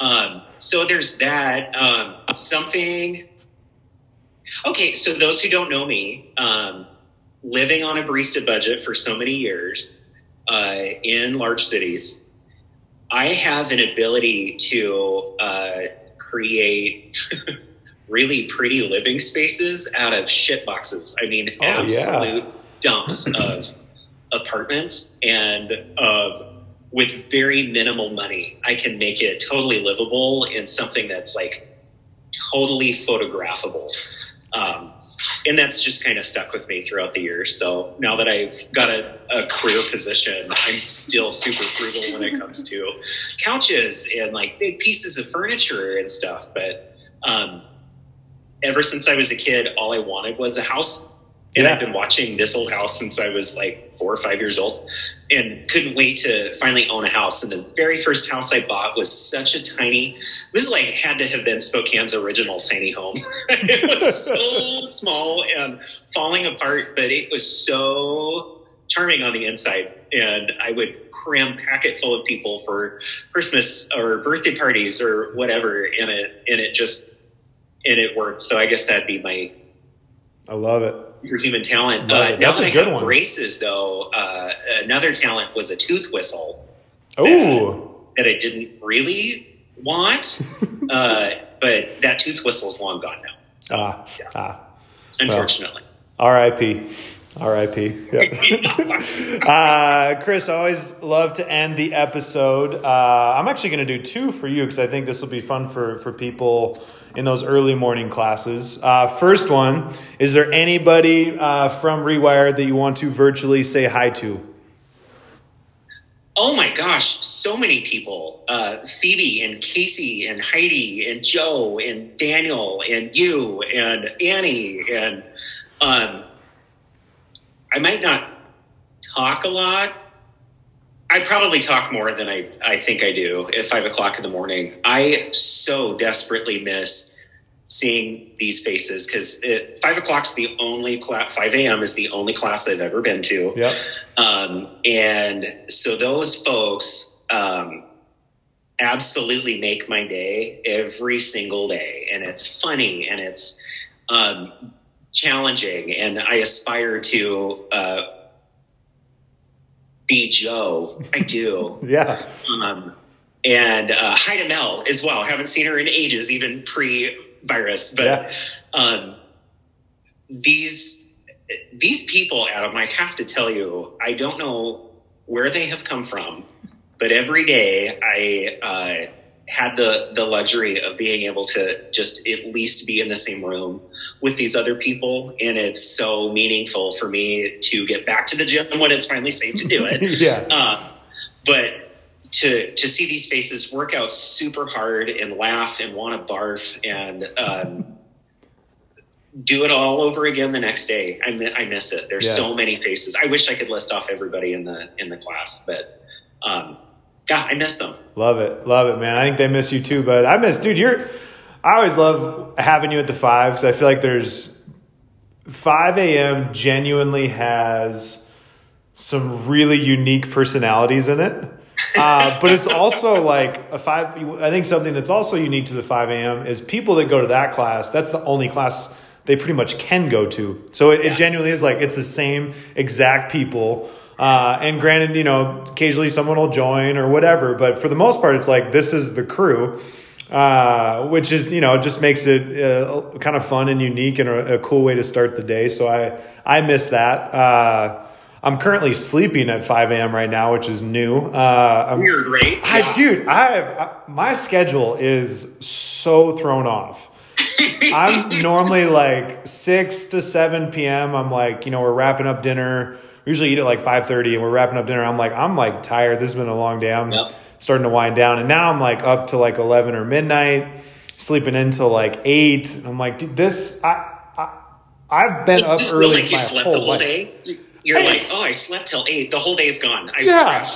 Um, so there's that. Um, something. Okay, so those who don't know me, um, living on a barista budget for so many years uh, in large cities, I have an ability to uh, create [LAUGHS] really pretty living spaces out of shit boxes. I mean, oh, absolute yeah. dumps [LAUGHS] of apartments and uh, with very minimal money, I can make it totally livable in something that's like totally photographable. Um, and that's just kind of stuck with me throughout the years. So now that I've got a, a, career position, I'm still super frugal when it comes to couches and like big pieces of furniture and stuff. But um, ever since I was a kid, all I wanted was a house. And yeah. I've been watching this old house since I was like four or five years old and couldn't wait to finally own a house. And the very first house I bought was such a tiny, it was like had to have been Spokane's original tiny home. [LAUGHS] it was so small and falling apart, but it was so charming on the inside. And I would cram packet full of people for Christmas or birthday parties or whatever. And it, and it just, and it worked. So I guess that'd be my, I love it your human talent. Uh, now that I have one. braces, though, uh, another talent was a tooth whistle. Oh, that, that, I didn't really want, [LAUGHS] uh, but that tooth whistle is long gone now. So, ah, yeah. ah. Unfortunately. Well, R.I.P. R.I.P. Yeah. [LAUGHS] uh, Chris, I always love to end the episode. Uh, I'm actually going to do two for you because I think this will be fun for for people in those early morning classes. Uh, first one is there anybody uh, from Rewired that you want to virtually say hi to? Oh my gosh, so many people. Uh, Phoebe and Casey and Heidi and Joe and Daniel and you and Annie and um, I might not talk a lot. I probably talk more than I, I think I do at five o'clock in the morning. I so desperately miss seeing these faces because five o'clock's the only class, 5 a.m. is the only class I've ever been to. Yep. Um, and so those folks um, absolutely make my day every single day. And it's funny and it's um, challenging. And I aspire to uh, be Joe. I do. [LAUGHS] yeah. Um, and uh, hi Mel as well. Haven't seen her in ages, even pre-virus. But yeah. um, these these people, Adam, I have to tell you, I don't know where they have come from, but every day I uh, had the the luxury of being able to just at least be in the same room with these other people. And it's so meaningful for me to get back to the gym when it's finally safe to do it. [LAUGHS] Yeah. Uh, but to to see these faces work out super hard and laugh and want to barf and um, do it all over again the next day I, I miss it. There's yeah. so many faces. I wish i could list off everybody in the in the class but um, yeah, I miss them. Love it, love it, man. I think they miss you too. But I miss, dude. You're. I always love having you at the five because I feel like there's five a.m. genuinely has some really unique personalities in it. Uh, [LAUGHS] but it's also like a five. I think something that's also unique to the five a.m. is people that go to that class. That's the only class they pretty much can go to. So it, yeah. it genuinely is like it's the same exact people uh, and granted, you know, occasionally someone will join or whatever, but for the most part, it's like this is the crew, uh, which is you know just makes it uh, kind of fun and unique and a, a, cool way to start the day. So I I miss that. Uh, I'm currently sleeping at 5 a.m. right now, which is new. Uh, Weird, right? I, yeah. dude, I, I my schedule is so thrown off. I'm normally like 6 to 7 p.m. I'm like, you know, we're wrapping up dinner usually eat at like 5.30 and we're wrapping up dinner i'm like i'm like tired this has been a long day i'm yep. starting to wind down and now i'm like up to like 11 or midnight sleeping until like 8 i'm like dude this i, I i've been up early like you slept the whole life. day you're like, oh, I slept till eight. The whole day's gone. I yeah.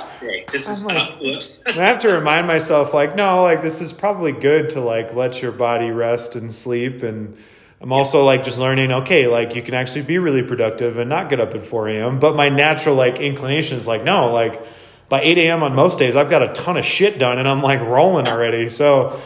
This is like, uh, whoops. [LAUGHS] I have to remind myself, like, no, like this is probably good to like let your body rest and sleep and I'm also like just learning, okay, like you can actually be really productive and not get up at 4 a.m. But my natural like inclination is like, no, like by 8 a.m. on most days, I've got a ton of shit done and I'm like rolling already. So,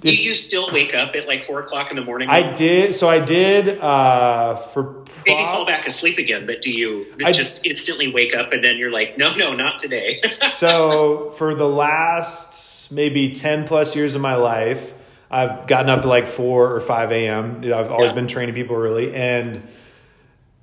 do you still wake up at like four o'clock in the morning? I did. So I did uh, for pro- maybe fall back asleep again, but do you I, just instantly wake up and then you're like, no, no, not today? [LAUGHS] so for the last maybe 10 plus years of my life, I've gotten up at like 4 or 5 a.m. I've always yeah. been training people early. And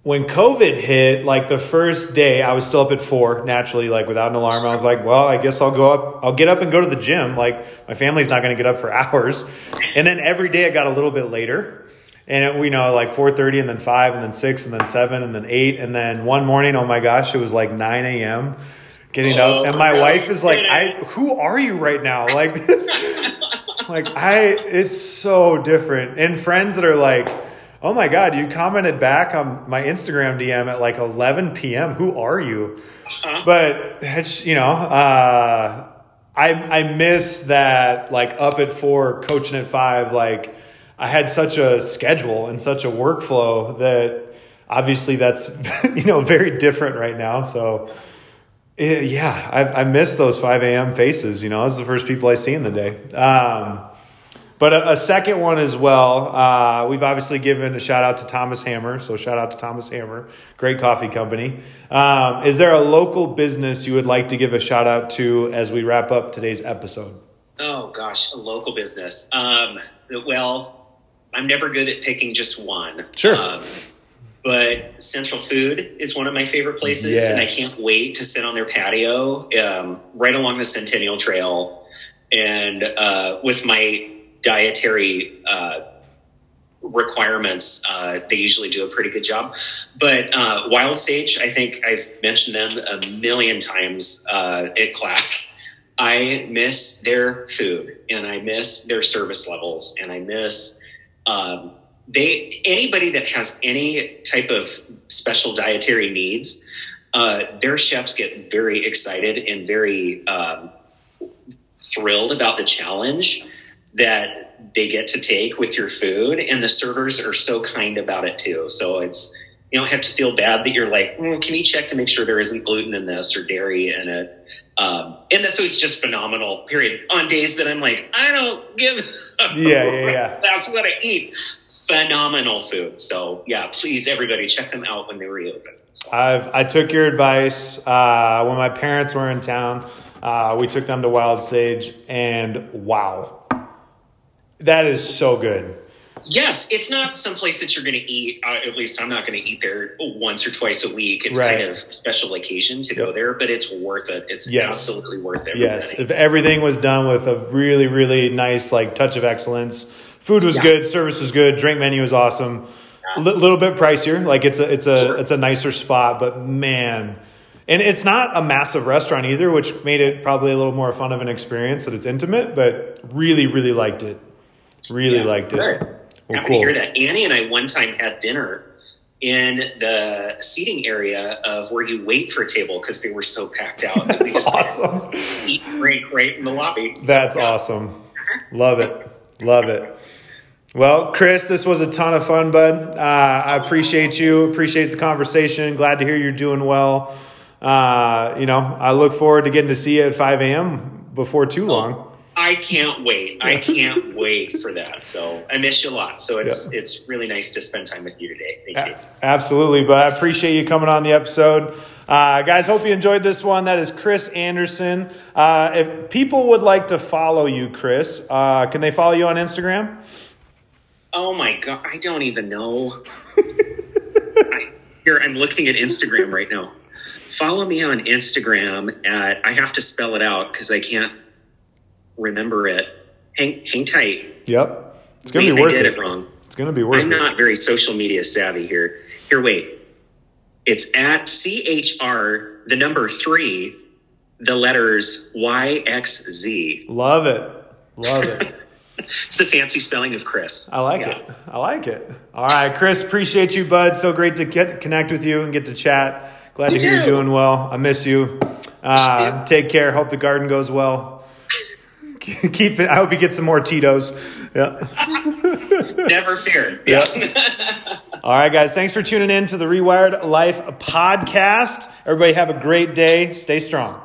when COVID hit, like the first day, I was still up at four naturally, like without an alarm. I was like, well, I guess I'll go up, I'll get up and go to the gym. Like my family's not going to get up for [LAUGHS] hours. And then every day I got a little bit later. And it, we know like 4.30 and then 5 and then 6 and then 7 and then 8. And then one morning, oh my gosh, it was like 9 a.m. getting Oh, up. And my no, wife is like. I, who are you right now? Like [LAUGHS] this, [LAUGHS] like I, it's so different. And friends that are like, oh my God, you commented back on my Instagram DM at like 11 p.m. Who are you? Uh-huh. But it's, you know, uh, I, I miss that like up at four, coaching at five. Like I had such a schedule and such a workflow that obviously that's, [LAUGHS] you know, very different right now. So eh, yeah, I, I miss those 5 a.m. faces. You know, those are the first people I see in the day. Um, but a, a second one as well. Uh, we've obviously given a shout out to Thomas Hammer. So shout out to Thomas Hammer, great coffee company. Um, is there a local business you would like to give a shout out to as we wrap up today's episode? Oh gosh, a local business. Um, well, I'm never good at picking just one. Sure. But Central Food is one of my favorite places, and I can't wait to sit on their patio um, right along the Centennial Trail. And uh, with my dietary uh, requirements, uh, they usually do a pretty good job. But uh, Wild Sage, I think I've mentioned them a million times uh, at class. I miss their food and I miss their service levels and I miss um, they anybody that has any type of special dietary needs. Uh, their chefs get very excited and very um, thrilled about the challenge that they get to take with your food, and the servers are so kind about it too. So it's you don't have to feel bad that you're like, mm, can you check to make sure there isn't gluten in this or dairy in it? Um, and the food's just phenomenal. Period. On days that I'm like, I don't give. a Yeah, yeah, [LAUGHS] yeah. That's what I eat. Phenomenal food. So yeah, please everybody check them out when they reopen. I've I took your advice uh, when my parents were in town. Uh, we took them to Wild Sage, and wow, that is so good. Yes, it's not someplace that you're going to eat. Uh, at least I'm not going to eat there once or twice a week. It's Right. kind of special occasion to go there, but it's worth it. It's Yes. absolutely worth it. Yes, if everything was done with a really, really nice like touch of excellence, food was Yeah. good, service was good, drink menu was awesome. A little bit pricier, like it's a it's a it's a nicer spot, but man, and it's not a massive restaurant either, which made it probably a little more fun of an experience that it's intimate. But really, really liked it. Really Yeah. liked it. Good. Well, Happy cool. to hear that. Annie and I one time had dinner in the seating area of where you wait for a table because they were so packed out. [LAUGHS] That's just awesome. eat drink right in the lobby. So, That's yeah. awesome. Uh-huh. Love it. Love it. Well, Chris, this was a ton of fun, bud. Uh, I appreciate you. Appreciate the conversation. Glad to hear you're doing well. Uh, you know, I look forward to getting to see you at 5 a.m. before too long. I can't wait. I can't [LAUGHS] wait for that. So I miss you a lot. So it's Yeah. it's really nice to spend time with you today. Thank you. Absolutely, but I appreciate you coming on the episode. Uh, guys, hope you enjoyed this one. That is Chris Anderson. Uh, if people would like to follow you, Chris, uh, can they follow you on Instagram? Oh my god, I don't even know. [LAUGHS] I, here, I'm looking at Instagram right now. Follow me on Instagram at I have to spell it out because I can't remember it. Hang hang tight. Yep. It's going to Wait, be worth I did it. it wrong. It's going to be worth I'm it. not very social media savvy here. Here, wait. It's at CHR, the number three, the letters YXZ. Love it. Love it. [LAUGHS] [LAUGHS] It's the fancy spelling of Chris. I like Yeah. it. I like it. All right, Chris, appreciate you, bud. So great to get connect with you and get to chat. Glad You to hear you're doing well. I miss you. Uh, take care. Hope the garden goes well. [LAUGHS] Keep it. I hope you get some more Tito's. Yeah. [LAUGHS] Never fear. Yeah. All right, guys. Thanks for tuning in to the Rewired Life podcast. Everybody have a great day. Stay strong.